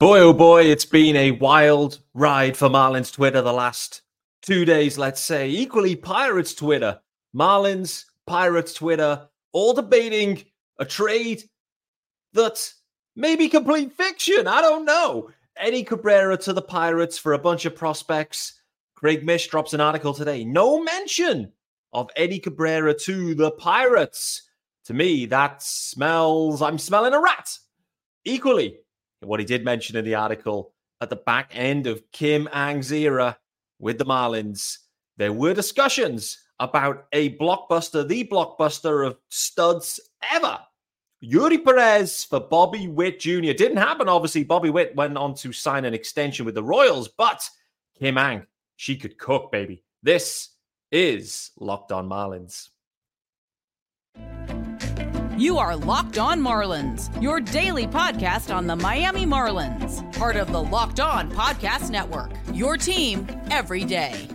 Boy, oh boy, it's been a wild ride for Marlins Twitter the last two days, let's say. Equally, Pirates Twitter. Marlins, Pirates Twitter, all debating a trade that may be complete fiction. I don't know. Eddie Cabrera to the Pirates for a bunch of prospects. Craig Mish drops an article today. No mention of Eddie Cabrera to the Pirates. To me, that smells, I'm smelling a rat. Equally, what he did mention in the article at the back end of Kim Ng's era with the Marlins, there were discussions about a blockbuster, the blockbuster of studs ever. Eury Perez for Bobby Witt Jr. Didn't happen, obviously. Bobby Witt went on to sign an extension with the Royals, but Kim Ng, she could cook, baby. This is Locked On Marlins. You are Locked On Marlins, your daily podcast on the Miami Marlins, part of the Locked On Podcast Network. Your team every day.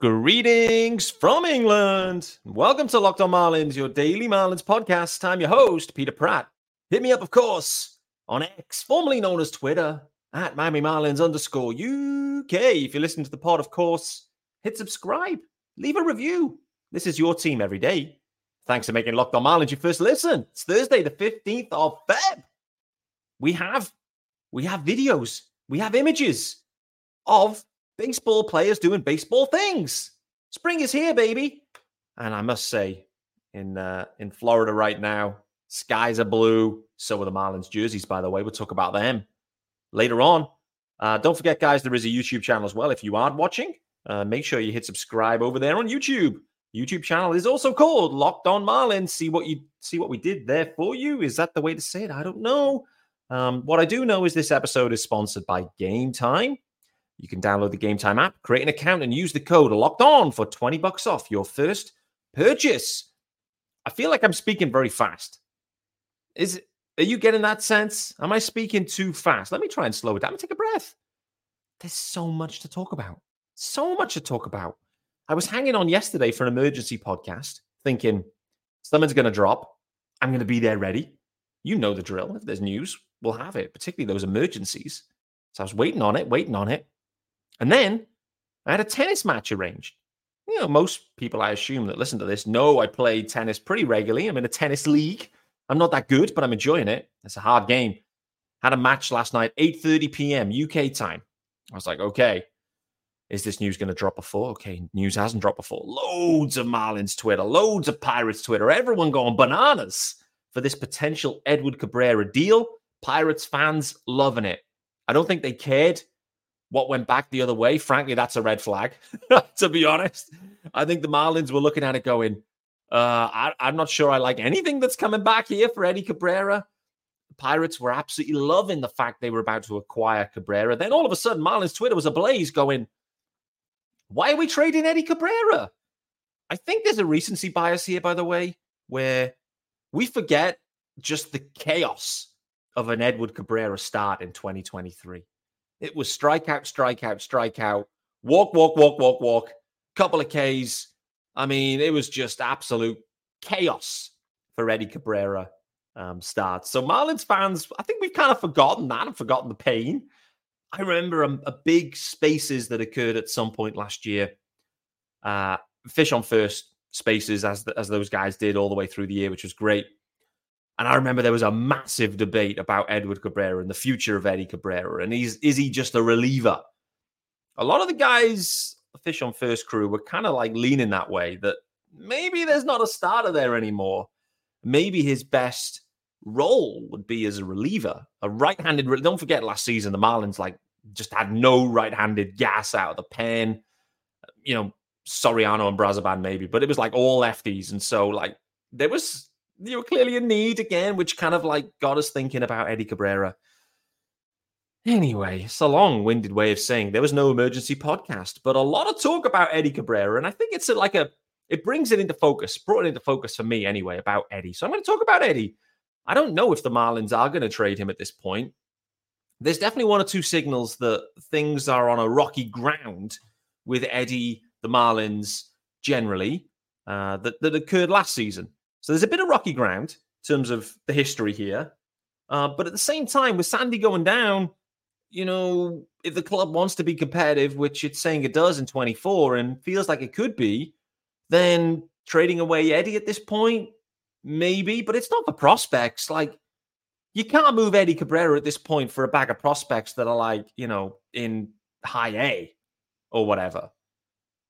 Greetings from England. Welcome to Locked On Marlins, your daily Marlins podcast. I'm your host, Peter Pratt. Hit me up, of course, on X, formerly known as Twitter, at Miami Marlins underscore UK. If you listen to the pod, of course, hit subscribe, leave a review. This is your team every day. Thanks for making Locked On Marlins your first listen. It's Thursday, the 15th of Feb. We have we have videos, we have images of baseball players doing baseball things. Spring is here, baby. And I must say, in uh, in Florida right now, Skies are blue. So are the Marlins jerseys, by the way. We'll talk about them later on. Uh, don't forget, guys, there is a YouTube channel as well. If you aren't watching, uh, make sure you hit subscribe over there on YouTube. YouTube channel is also called Locked On Marlins. See what you see what we did there for you. Is that the way to say it? I don't know. Um, what I do know is this episode is sponsored by Gametime. You can download the Gametime app, create an account, and use the code Locked On for twenty bucks off your first purchase. I feel like I'm speaking very fast. Is are you getting that sense? Am I speaking too fast? Let me try and slow it down. Take a breath. There's so much to talk about. So much to talk about. I was hanging on yesterday for an emergency podcast, thinking someone's going to drop. I'm going to be there ready. You know the drill. If there's news, we'll have it, particularly those emergencies. So I was waiting on it, waiting on it. And then I had a tennis match arranged. You know, most people I assume that listen to this know I play tennis pretty regularly. I'm in a tennis league. I'm not that good, but I'm enjoying it. It's a hard game. Had a match last night, 8:30 p.m. UK time. I was like, okay, is this news going to drop before? Okay, news hasn't dropped before. Loads of Marlins Twitter, loads of Pirates Twitter, everyone going bananas for this potential Edward Cabrera deal. Pirates fans loving it. I don't think they cared what went back the other way. Frankly, that's a red flag, to be honest. I think the Marlins were looking at it going, uh, I, I'm not sure I like anything that's coming back here for Eddie Cabrera. Pirates were absolutely loving the fact they were about to acquire Cabrera. Then all of a sudden, Marlins Twitter was ablaze going, Why are we trading Eddie Cabrera? I think there's a recency bias here, by the way, where we forget just the chaos of an Edward Cabrera start in 2023. It was strikeout, strikeout, strikeout, walk, walk, walk, walk, walk, couple of Ks, I mean, it was just absolute chaos for Eddie Cabrera um, starts. So Marlins fans, I think we've kind of forgotten that and forgotten the pain. I remember a, a big spaces that occurred at some point last year. Uh, fish on first spaces as the, as those guys did all the way through the year, which was great. And I remember there was a massive debate about Edward Cabrera and the future of Eddie Cabrera, and he's is he just a reliever? A lot of the guys fish on first crew were kind of like leaning that way that maybe there's not a starter there anymore. Maybe his best role would be as a reliever, a right-handed. Don't forget last season the Marlins like just had no right-handed gas out of the pen. You know, Soriano and Brazoban maybe, but it was like all lefties, and so like there was you know clearly a need again, which kind of like got us thinking about Eddie Cabrera. Anyway, it's a long winded way of saying there was no emergency podcast, but a lot of talk about Eddie Cabrera. And I think it's like a, it brings it into focus, brought it into focus for me anyway about Eddie. So I'm going to talk about Eddie. I don't know if the Marlins are going to trade him at this point. there's definitely one or two signals that things are on a rocky ground with Eddie, the Marlins generally, uh, that, that occurred last season. So there's a bit of rocky ground in terms of the history here. Uh, but at the same time, with Sandy going down, you know, if the club wants to be competitive, which it's saying it does in 24 and feels like it could be, then trading away Eddie at this point, maybe, but it's not the prospects. Like, you can't move Eddie Cabrera at this point for a bag of prospects that are like, you know, in high A or whatever.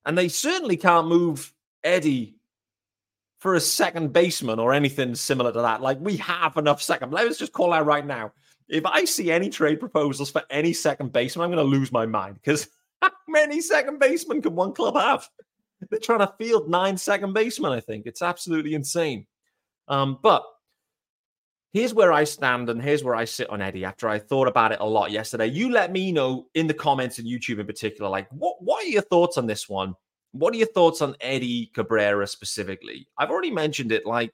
And they certainly can't move Eddie for a second baseman or anything similar to that. Like, we have enough second. Let's just call out right now if I see any trade proposals for any second baseman, I'm going to lose my mind because how many second basemen can one club have? They're trying to field nine second basemen, I think. It's absolutely insane. Um, but here's where I stand and here's where I sit on Eddie after I thought about it a lot yesterday. You let me know in the comments in YouTube in particular, like what, what are your thoughts on this one? What are your thoughts on Eddie Cabrera specifically? I've already mentioned it. Like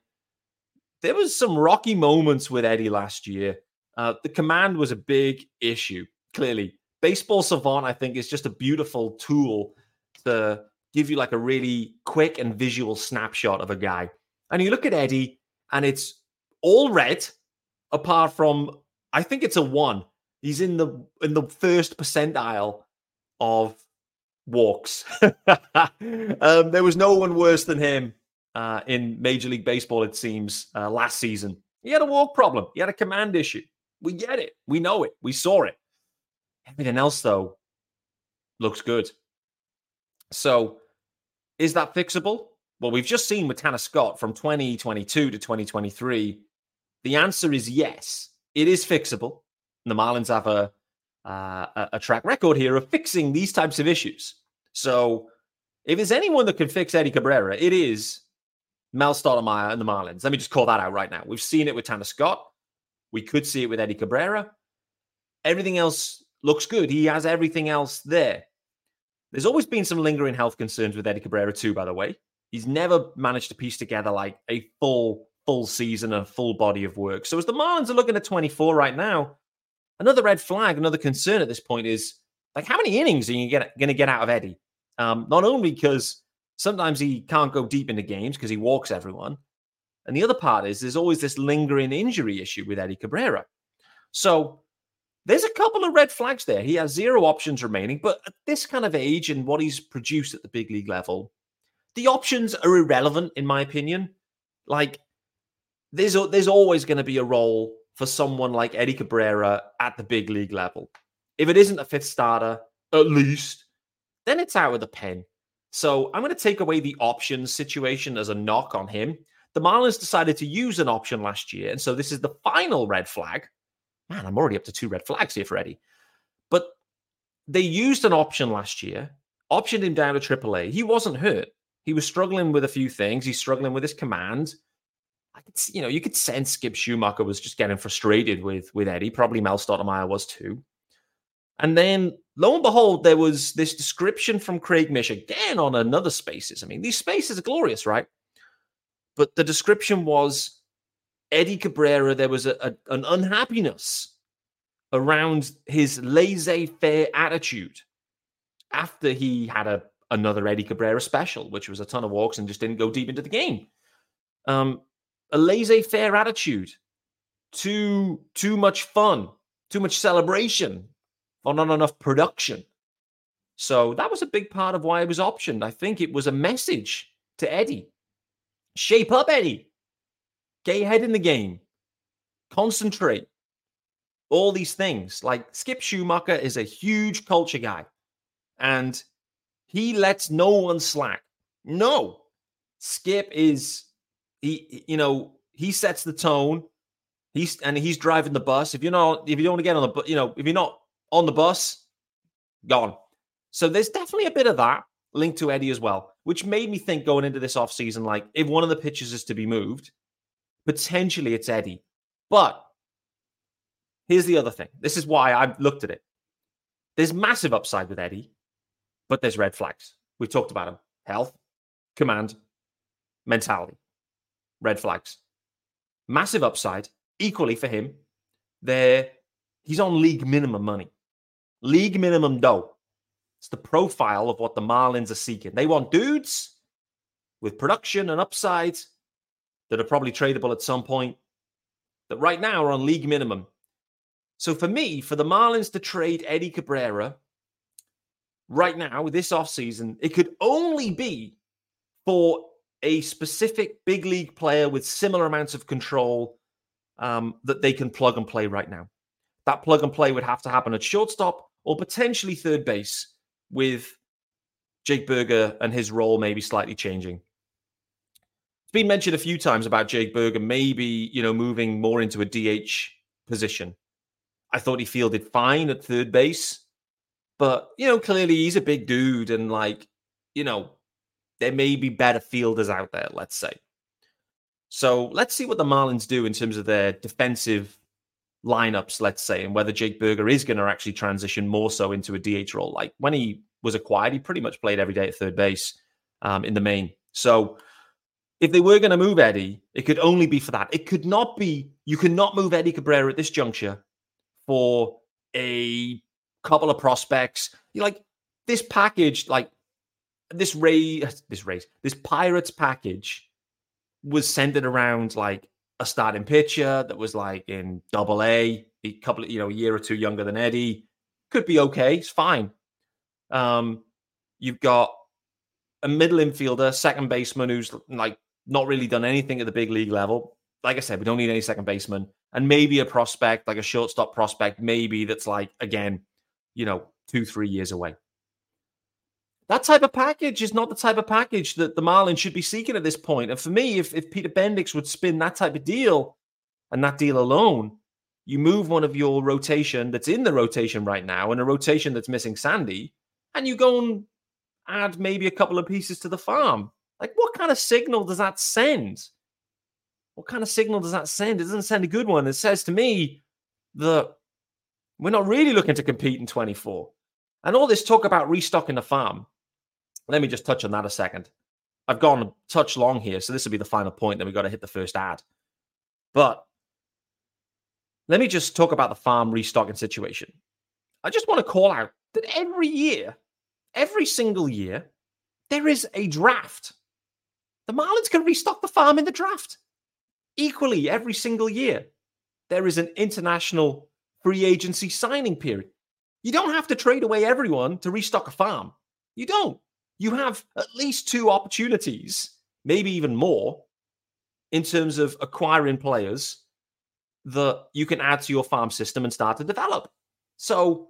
there was some rocky moments with Eddie last year. Uh, the command was a big issue, clearly. Baseball Savant, I think, is just a beautiful tool to give you like a really quick and visual snapshot of a guy. And you look at Eddie, and it's all red, apart from I think it's a one. He's in the in the first percentile of walks. um, there was no one worse than him uh, in Major League Baseball, it seems, uh, last season. He had a walk problem. He had a command issue. We get it. We know it. We saw it. Everything else, though, looks good. So, is that fixable? Well, we've just seen with Tanner Scott from 2022 to 2023. The answer is yes. It is fixable. And the Marlins have a, uh, a track record here of fixing these types of issues. So, if there's anyone that can fix Eddie Cabrera, it is Mel Stottlemyre and the Marlins. Let me just call that out right now. We've seen it with Tanner Scott. We could see it with Eddie Cabrera. Everything else looks good. He has everything else there. There's always been some lingering health concerns with Eddie Cabrera, too, by the way. He's never managed to piece together like a full, full season, a full body of work. So as the Marlins are looking at 24 right now, another red flag, another concern at this point is like how many innings are you going to get out of Eddie? Um, not only because sometimes he can't go deep into games because he walks everyone, and the other part is there's always this lingering injury issue with Eddie Cabrera. So there's a couple of red flags there. He has zero options remaining, but at this kind of age and what he's produced at the big league level, the options are irrelevant, in my opinion. Like, there's, there's always going to be a role for someone like Eddie Cabrera at the big league level. If it isn't a fifth starter, at least, then it's out of the pen. So I'm going to take away the options situation as a knock on him. The Marlins decided to use an option last year. And so this is the final red flag. Man, I'm already up to two red flags here for Eddie. But they used an option last year, optioned him down to AAA. He wasn't hurt. He was struggling with a few things. He's struggling with his command. I could, you know, you could sense Skip Schumaker was just getting frustrated with with Eddie. Probably Mel Stottlemyre was too. And then lo and behold, there was this description from Craig Mish again on another spaces. I mean, these spaces are glorious, right? But the description was Eddie Cabrera, there was a, a, an unhappiness around his laissez faire attitude after he had a another Eddie Cabrera special, which was a ton of walks and just didn't go deep into the game. Um, a laissez faire attitude, too too much fun, too much celebration, or not enough production. So that was a big part of why it was optioned. I think it was a message to Eddie Shape up, Eddie. Get your head in the game. Concentrate. All these things. Like Skip Schumaker is a huge culture guy. And he lets no one slack. No. Skip is he, you know, he sets the tone. He's and he's driving the bus. If you're not, if you don't want to get on the, you know, if you're not on the bus, gone. So there's definitely a bit of that linked to Eddie as well which made me think going into this offseason, like if one of the pitches is to be moved, potentially it's Eddie. But here's the other thing. This is why I've looked at it. There's massive upside with Eddie, but there's red flags. We've talked about them health, command, mentality, red flags. Massive upside, equally for him. There, he's on league minimum money. League minimum dough. It's the profile of what the Marlins are seeking. They want dudes with production and upside that are probably tradable at some point that right now are on league minimum. So for me, for the Marlins to trade Eddie Cabrera right now, this offseason, it could only be for a specific big league player with similar amounts of control um, that they can plug and play right now. That plug and play would have to happen at shortstop or potentially third base with Jake Burger and his role maybe slightly changing. It's been mentioned a few times about Jake Burger maybe, you know, moving more into a DH position. I thought he fielded fine at third base, but, you know, clearly he's a big dude and like, you know, there may be better fielders out there, let's say. So let's see what the Marlins do in terms of their defensive lineups, let's say, and whether Jake Burger is going to actually transition more so into a DH role. Like when he was acquired, he pretty much played every day at third base um, in the main. So if they were going to move Eddie, it could only be for that. It could not be, you cannot move Eddie Cabrera at this juncture for a couple of prospects. You like this package, like this Ray, this race, this Pirates package was centered around like a starting pitcher that was like in double A, a couple of, you know, a year or two younger than Eddie. Could be okay. It's fine. Um, you've got a middle infielder, second baseman who's like not really done anything at the big league level. Like I said, we don't need any second baseman. And maybe a prospect, like a shortstop prospect, maybe that's like, again, you know, two, three years away. That type of package is not the type of package that the Marlins should be seeking at this point. And for me, if, if Peter Bendix would spin that type of deal and that deal alone, you move one of your rotation that's in the rotation right now and a rotation that's missing Sandy, and you go and add maybe a couple of pieces to the farm. Like, what kind of signal does that send? What kind of signal does that send? It doesn't send a good one. It says to me that we're not really looking to compete in 24. And all this talk about restocking the farm, let me just touch on that a second. I've gone a touch long here, so this will be the final point. Then we've got to hit the first ad. But let me just talk about the farm restocking situation. I just want to call out that every year, every single year, there is a draft. The Marlins can restock the farm in the draft. Equally, every single year, there is an international free agency signing period. You don't have to trade away everyone to restock a farm. You don't you have at least two opportunities, maybe even more, in terms of acquiring players that you can add to your farm system and start to develop. So,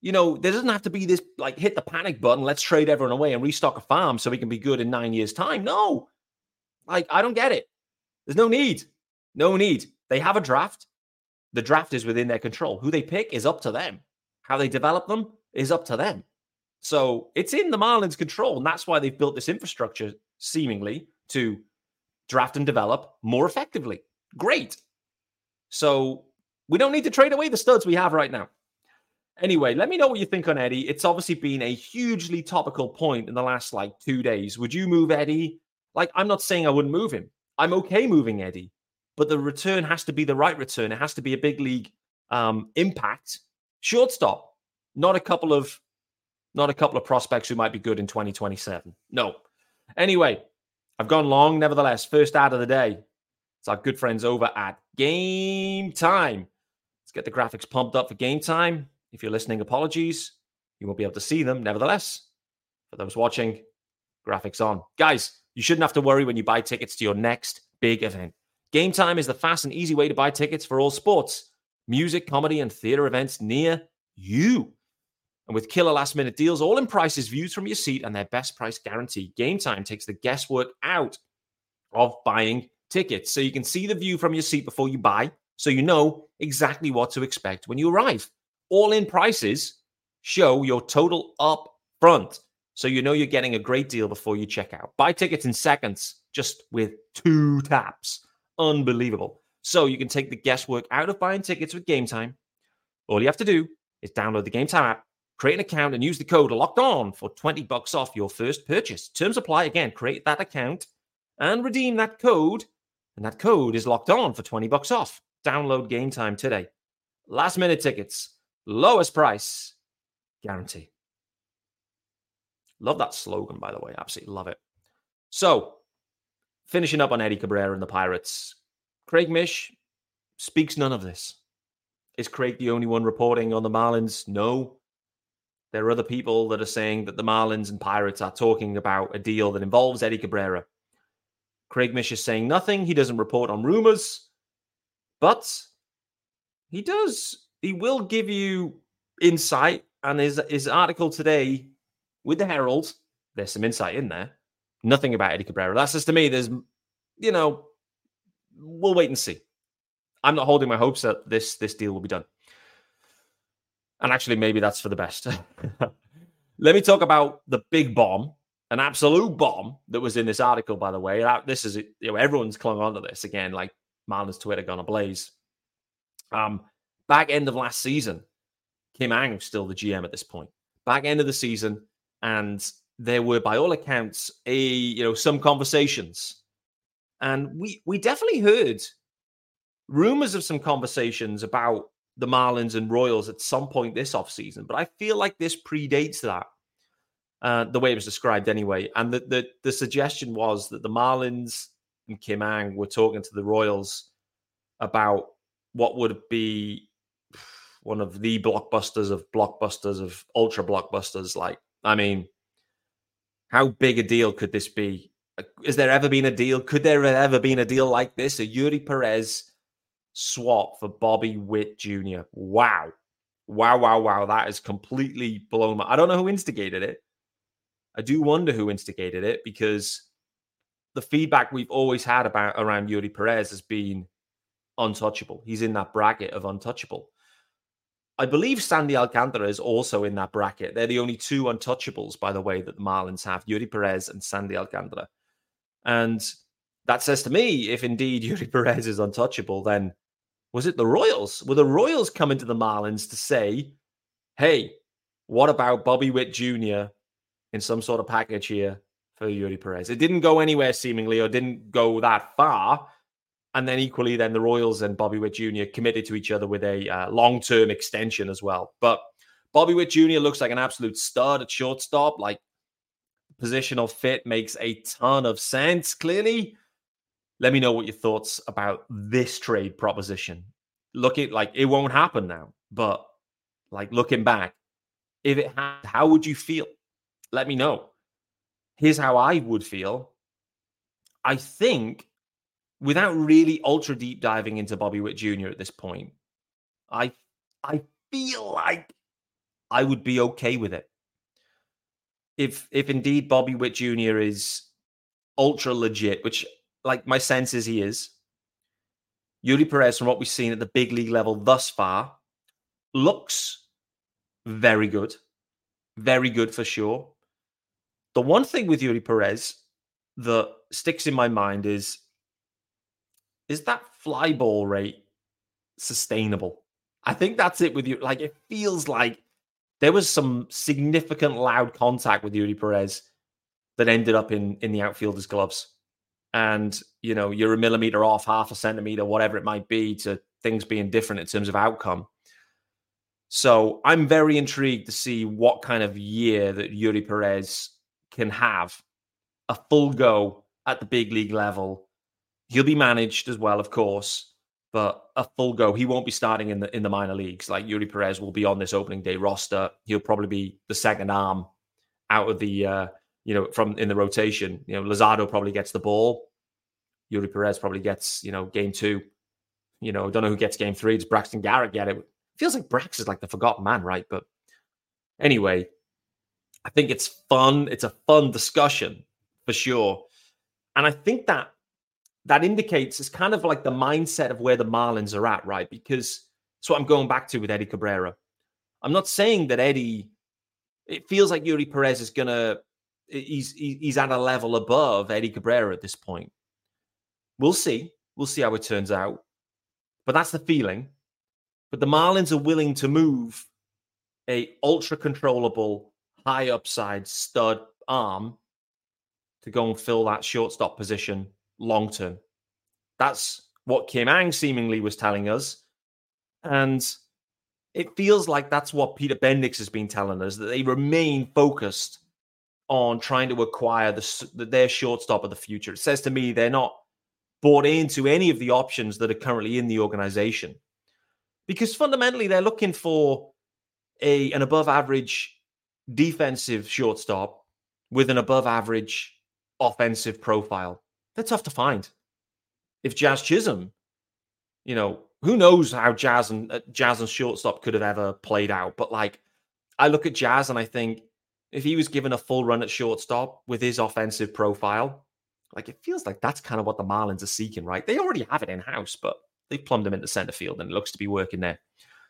you know, there doesn't have to be this like hit the panic button, let's trade everyone away and restock a farm so we can be good in nine years' time. No, like, I don't get it. There's no need. No need. They have a draft. The draft is within their control. Who they pick is up to them. How they develop them is up to them. So it's in the Marlins' control. And that's why they've built this infrastructure, seemingly, to draft and develop more effectively. Great. So we don't need to trade away the studs we have right now. Anyway, let me know what you think on Eddie. It's obviously been a hugely topical point in the last like two days. Would you move Eddie? Like, I'm not saying I wouldn't move him. I'm okay moving Eddie, but the return has to be the right return. It has to be a big league um, impact shortstop, not a couple of not a couple of prospects who might be good in 2027. No. Anyway, I've gone long. Nevertheless, first ad of the day. It's our good friends over at Gametime. Let's get the graphics pumped up for Gametime. If you're listening, apologies. You won't be able to see them. Nevertheless, for those watching, graphics on. Guys, you shouldn't have to worry when you buy tickets to your next big event. Gametime is the fast and easy way to buy tickets for all sports, music, comedy, and theater events near you. And with killer last minute deals, all in prices views from your seat and their best price guarantee, Gametime takes the guesswork out of buying tickets. So you can see the view from your seat before you buy, so you know exactly what to expect when you arrive. All in prices show your total up front. So you know you're getting a great deal before you check out. Buy tickets in seconds just with two taps. Unbelievable. So you can take the guesswork out of buying tickets with Gametime. All you have to do is download the Gametime app Create an account and use the code locked on for 20 bucks off your first purchase. Terms apply again. Create that account and redeem that code. And that code is locked on for 20 bucks off. Download Gametime today. last minute tickets, lowest price guarantee. Love that slogan, by the way. Absolutely love it. So, finishing up on Eddie Cabrera and the Pirates, Craig Mish speaks none of this. Is Craig the only one reporting on the Marlins? No. There are other people that are saying that the Marlins and Pirates are talking about a deal that involves Eddie Cabrera. Craig Mish is saying nothing. He doesn't report on rumors, but he does. He will give you insight. And his, his article today with the Herald, there's some insight in there. Nothing about Eddie Cabrera. That says to me, there's, you know, we'll wait and see. I'm not holding my hopes that this this deal will be done. And actually, maybe that's for the best. Let me talk about the big bomb, an absolute bomb that was in this article, by the way. This is, you know, everyone's clung onto this again, like Marlins Twitter gone ablaze. Um, back end of last season, Kim Ng was still the GM at this point. Back end of the season, and there were, by all accounts, a you know some conversations, and we we definitely heard rumors of some conversations about the Marlins and Royals at some point this offseason, but I feel like this predates that. Uh, the way it was described anyway. And the, the, the suggestion was that the Marlins and Kim Ng were talking to the Royals about what would be one of the blockbusters of blockbusters of ultra blockbusters. Like, I mean, how big a deal could this be? Has there ever been a deal? Could there have ever been a deal like this? A Eury Perez swap for Bobby Witt Jr. Wow. Wow, wow, wow. That is completely blown my. I don't know who instigated it. I do wonder who instigated it because the feedback we've always had about around Eury Perez has been untouchable. He's in that bracket of untouchable. I believe Sandy Alcantara is also in that bracket. They're the only two untouchables, by the way, that the Marlins have Eury Perez and Sandy Alcantara. And that says to me, if indeed Eury Perez is untouchable, then was it the Royals? Were the Royals coming to the Marlins to say, hey, what about Bobby Witt Jr. in some sort of package here for Eury Perez? It didn't go anywhere seemingly or didn't go that far. And then equally, then the Royals and Bobby Witt Jr. committed to each other with a uh, long term extension as well. But Bobby Witt Jr. looks like an absolute stud at shortstop. Like positional fit makes a ton of sense, clearly. Let me know what your thoughts about this trade proposition. Look at like it won't happen now, but like looking back, if it had, how would you feel? Let me know. Here's how I would feel. I think without really ultra deep diving into Bobby Witt Jr. at this point, I I feel like I would be okay with it. If if indeed Bobby Witt Jr. is ultra legit, which like my sense is he is. Eury Perez, from what we've seen at the big league level thus far, looks very good. Very good for sure. The one thing with Eury Perez that sticks in my mind is is that fly ball rate sustainable? I think that's it with you. Like it feels like there was some significant loud contact with Eury Perez that ended up in in the outfielder's gloves and you know you're a millimeter off half a centimeter whatever it might be to things being different in terms of outcome. So i'm very intrigued to see what kind of year that Eury Perez can have a full go at the big league level. He'll be managed as well of course but a full go. He won't be starting in the in the minor leagues. Like Eury Perez will be on this opening day roster. He'll probably be the second arm out of the uh you know, from in the rotation. You know, Luzardo probably gets the ball. Eury Perez probably gets, you know, game two. You know, don't know who gets game three. Does Braxton Garrett get it? Feels like Brax is like the forgotten man, right? But anyway, I think it's fun. It's a fun discussion for sure. And I think that that indicates it's kind of like the mindset of where the Marlins are at, right? Because it's what I'm going back to with Eddie Cabrera. I'm not saying that Eddie, it feels like Eury Perez is going to he's he's at a level above Eddie Cabrera at this point. We'll see. We'll see how it turns out. But that's the feeling. But the Marlins are willing to move a ultra controllable, high upside stud arm to go and fill that shortstop position long term. That's what Kim Ng seemingly was telling us. And it feels like that's what Peter Bendix has been telling us that they remain focused on trying to acquire the, the, their shortstop of the future. It says to me they're not bought into any of the options that are currently in the organization because fundamentally they're looking for a an above average defensive shortstop with an above average offensive profile. They're tough to find. If Jazz Chisholm, you know, who knows how Jazz and uh, Jazz and shortstop could have ever played out, but like I look at Jazz and I think if he was given a full run at shortstop with his offensive profile, like it feels like that's kind of what the Marlins are seeking, right? They already have it in house, but they plumbed him into center field and it looks to be working there.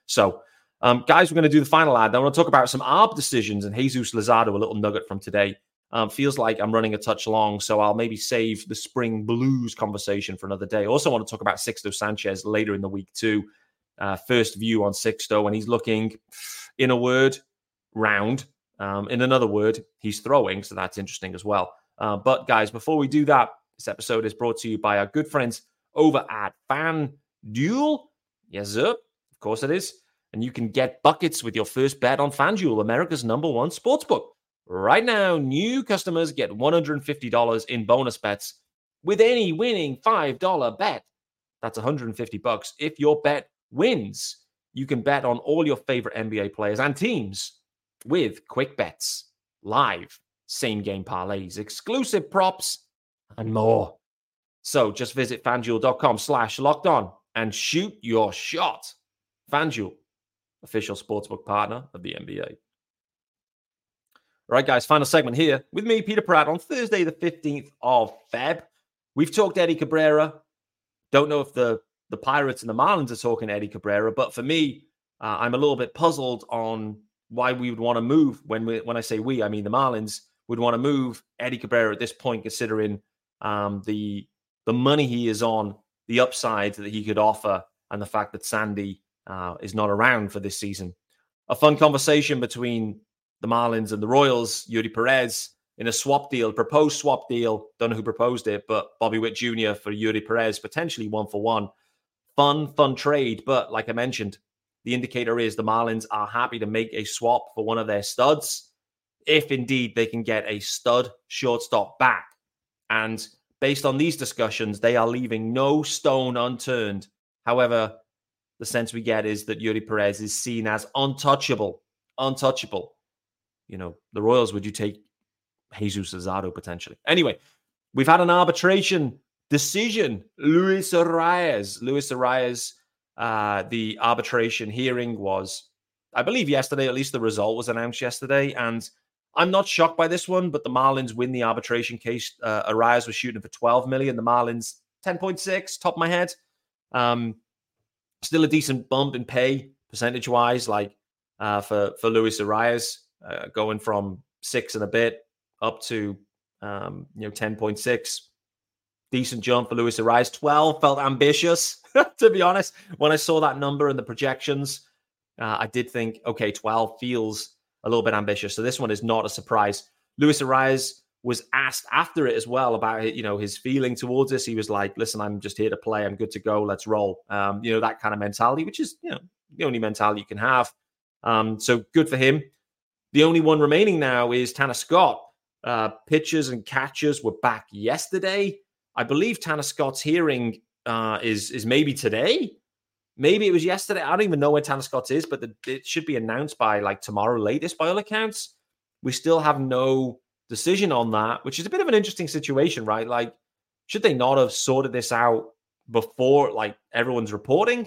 So, um, guys, we're going to do the final ad. I want to talk about some ARB decisions and Jesus Luzardo, a little nugget from today. Um, feels like I'm running a touch long, so I'll maybe save the spring blues conversation for another day. Also, want to talk about Sixto Sanchez later in the week too. Uh, first view on Sixto, and he's looking, in a word, round. Um, in another word, he's throwing, so that's interesting as well. Uh, but guys, before we do that, this episode is brought to you by our good friends over at Fan Duel. Yes, sir. Of course it is. And you can get buckets with your first bet on FanDuel, America's number one sportsbook. Right now, new customers get $150 in bonus bets with any winning $5 bet. That's 150 bucks if your bet wins. You can bet on all your favorite NBA players and teams with quick bets, live, same game parlays, exclusive props, and more. So just visit fanduel.com slash locked on and shoot your shot. FanDuel, official sportsbook partner of the NBA. All right, guys, final segment here with me, Peter Pratt, on Thursday, the 15th of Feb. We've talked Eddie Cabrera. Don't know if the, the Pirates and the Marlins are talking Eddie Cabrera, but for me, uh, I'm a little bit puzzled on why we would want to move. When we, when I say we, I mean the Marlins would want to move Eddie Cabrera at this point, considering um, the the money he is on, the upside that he could offer, and the fact that Sandy uh, is not around for this season. A fun conversation between the Marlins and the Royals, Eury Perez, in a swap deal, proposed swap deal. Don't know who proposed it, but Bobby Witt Jr. for Eury Perez, potentially one for one. Fun, fun trade. But like I mentioned, the indicator is the Marlins are happy to make a swap for one of their studs if indeed they can get a stud shortstop back. And based on these discussions, they are leaving no stone unturned. However, the sense we get is that Eury Perez is seen as untouchable. Untouchable. You know, the Royals, would you take Jesus Luzardo potentially? Anyway, we've had an arbitration decision. Luis Arraez. Luis Arraez, uh, the arbitration hearing was, I believe, yesterday. At least the result was announced yesterday. And I'm not shocked by this one, but the Marlins win the arbitration case. Uh, Arraez was shooting for 12 million. The Marlins 10.6, top of my head. Um, still a decent bump in pay percentage wise, like uh, for for Luis Arraez, uh, going from six and a bit up to um, you know 10.6. Decent jump for Luis Arraez. 12 felt ambitious, to be honest. When I saw that number and the projections, uh, I did think, okay, 12 feels a little bit ambitious. So this one is not a surprise. Luis Arraez was asked after it as well about you know his feeling towards this. He was like, "Listen, I'm just here to play. I'm good to go. Let's roll." Um, you know that kind of mentality, which is you know the only mentality you can have. Um, so good for him. The only one remaining now is Tanner Scott. Uh, pitchers and catchers were back yesterday. I believe Tanner Scott's hearing uh, is is maybe today. Maybe it was yesterday. I don't even know where Tanner Scott is, but the, it should be announced by like tomorrow latest by all accounts. We still have no decision on that, which is a bit of an interesting situation, right? Like, should they not have sorted this out before like everyone's reporting?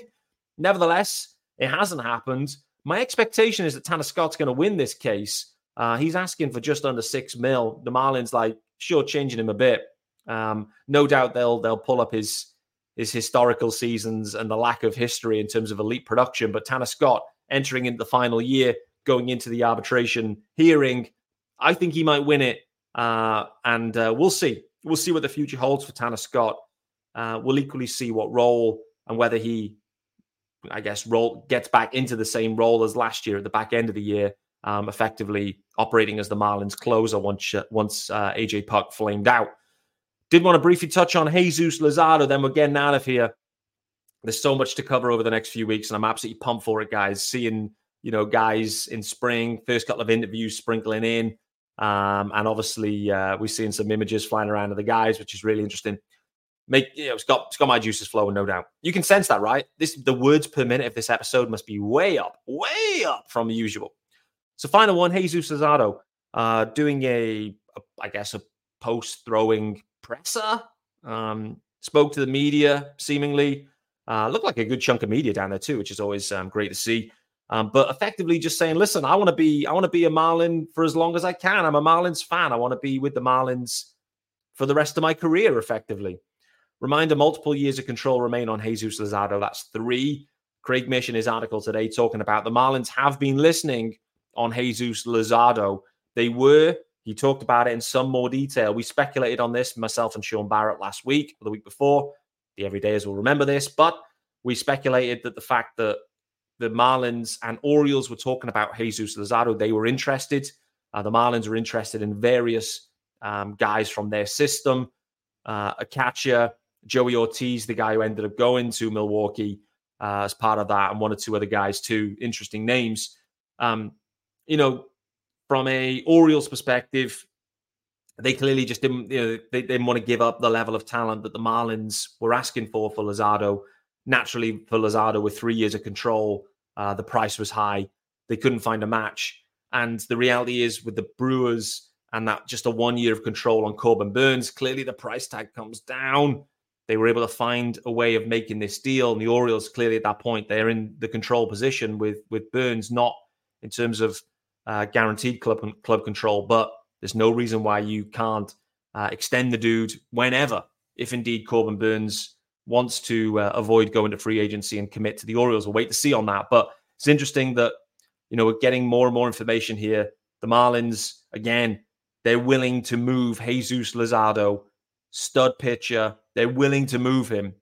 Nevertheless, it hasn't happened. My expectation is that Tanner Scott's going to win this case. Uh, he's asking for just under six mil. The Marlins like sure changing him a bit. Um, no doubt they'll they'll pull up his his historical seasons and the lack of history in terms of elite production. But Tanner Scott entering into the final year, going into the arbitration hearing, I think he might win it. Uh, and uh, we'll see. We'll see what the future holds for Tanner Scott. Uh, we'll equally see what role and whether he, I guess, role gets back into the same role as last year at the back end of the year, um, effectively operating as the Marlins closer once once uh, AJ Puk flamed out. Did want to briefly touch on Jesus Luzardo, then we're getting out of here. there's so much to cover over the next few weeks, and I'm absolutely pumped for it, guys. Seeing you know guys in spring, first couple of interviews sprinkling in, um, and obviously uh, we're seeing some images flying around of the guys, which is really interesting. Make you know, it's got it's got my juices flowing, no doubt. You can sense that, right? This the words per minute of this episode must be way up, way up from the usual. So final one, Jesus Luzardo, uh, doing a, a I guess a post throwing presser. Um, spoke to the media seemingly uh, looked like a good chunk of media down there too, which is always um, great to see. Um, but effectively just saying, listen, I want to be, I want to be a Marlin for as long as I can. I'm a Marlins fan. I want to be with the Marlins for the rest of my career, effectively. Reminder: multiple years of control remain on Jesus Luzardo. That's three. Craig Mish in his article today talking about the Marlins have been listening on Jesus Luzardo. They were. He talked about it in some more detail. We speculated on this, myself and Sean Barrett last week or the week before. The everydayers will remember this, but we speculated that the fact that the Marlins and Orioles were talking about Jesus Luzardo, they were interested. Uh, the Marlins were interested in various um, guys from their system. Uh, a catcher, Joey Ortiz, the guy who ended up going to Milwaukee uh, as part of that, and one or two other guys too. Interesting names. Um, you know, from a Orioles perspective, they clearly just didn't, you know, they, didn't want to give up the level of talent that the Marlins were asking for for Luzardo. Naturally, for Luzardo, with three years of control, uh, the price was high. They couldn't find a match. And the reality is, with the Brewers and that just a one year of control on Corbin Burnes, clearly the price tag comes down. They were able to find a way of making this deal. And the Orioles, clearly at that point, they're in the control position with with Burnes, not in terms of uh, guaranteed club club control, but there's no reason why you can't uh, extend the dude whenever, if indeed Corbin Burnes wants to uh, avoid going to free agency and commit to the Orioles. We'll wait to see on that. But it's interesting that, you know, we're getting more and more information here. The Marlins, again, they're willing to move Jesus Luzardo, stud pitcher. They're willing to move him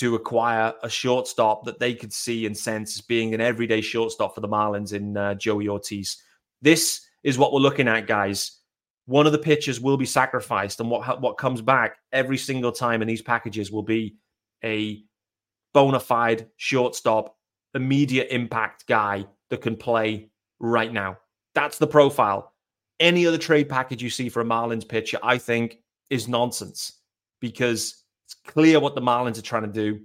to acquire a shortstop that they could see and sense as being an everyday shortstop for the Marlins in uh, Joey Ortiz. This is what we're looking at, guys. One of the pitchers will be sacrificed, and what what comes back every single time in these packages will be a bona fide shortstop, immediate impact guy that can play right now. That's the profile. Any other trade package you see for a Marlins pitcher, I think, is nonsense because it's clear what the Marlins are trying to do.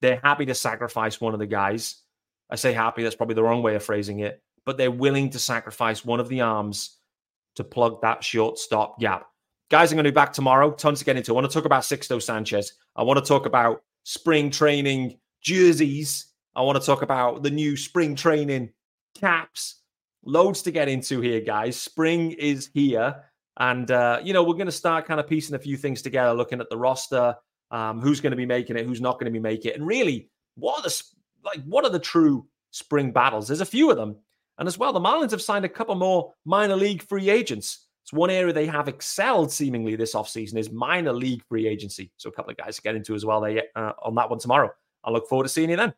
They're happy to sacrifice one of the guys. I say happy, that's probably the wrong way of phrasing it but they're willing to sacrifice one of the arms to plug that shortstop gap. Guys, I'm going to be back tomorrow. Tons to get into. I want to talk about Sixto Sanchez. I want to talk about spring training jerseys. I want to talk about the new spring training caps. Loads to get into here, guys. Spring is here. And, uh, you know, we're going to start kind of piecing a few things together, looking at the roster, um, who's going to be making it, who's not going to be making it. And really, what are the, like, what are the true spring battles? There's a few of them. And as well, the Marlins have signed a couple more minor league free agents. It's one area they have excelled seemingly this offseason is minor league free agency. So a couple of guys to get into as well there uh, on that one tomorrow. I look forward to seeing you then.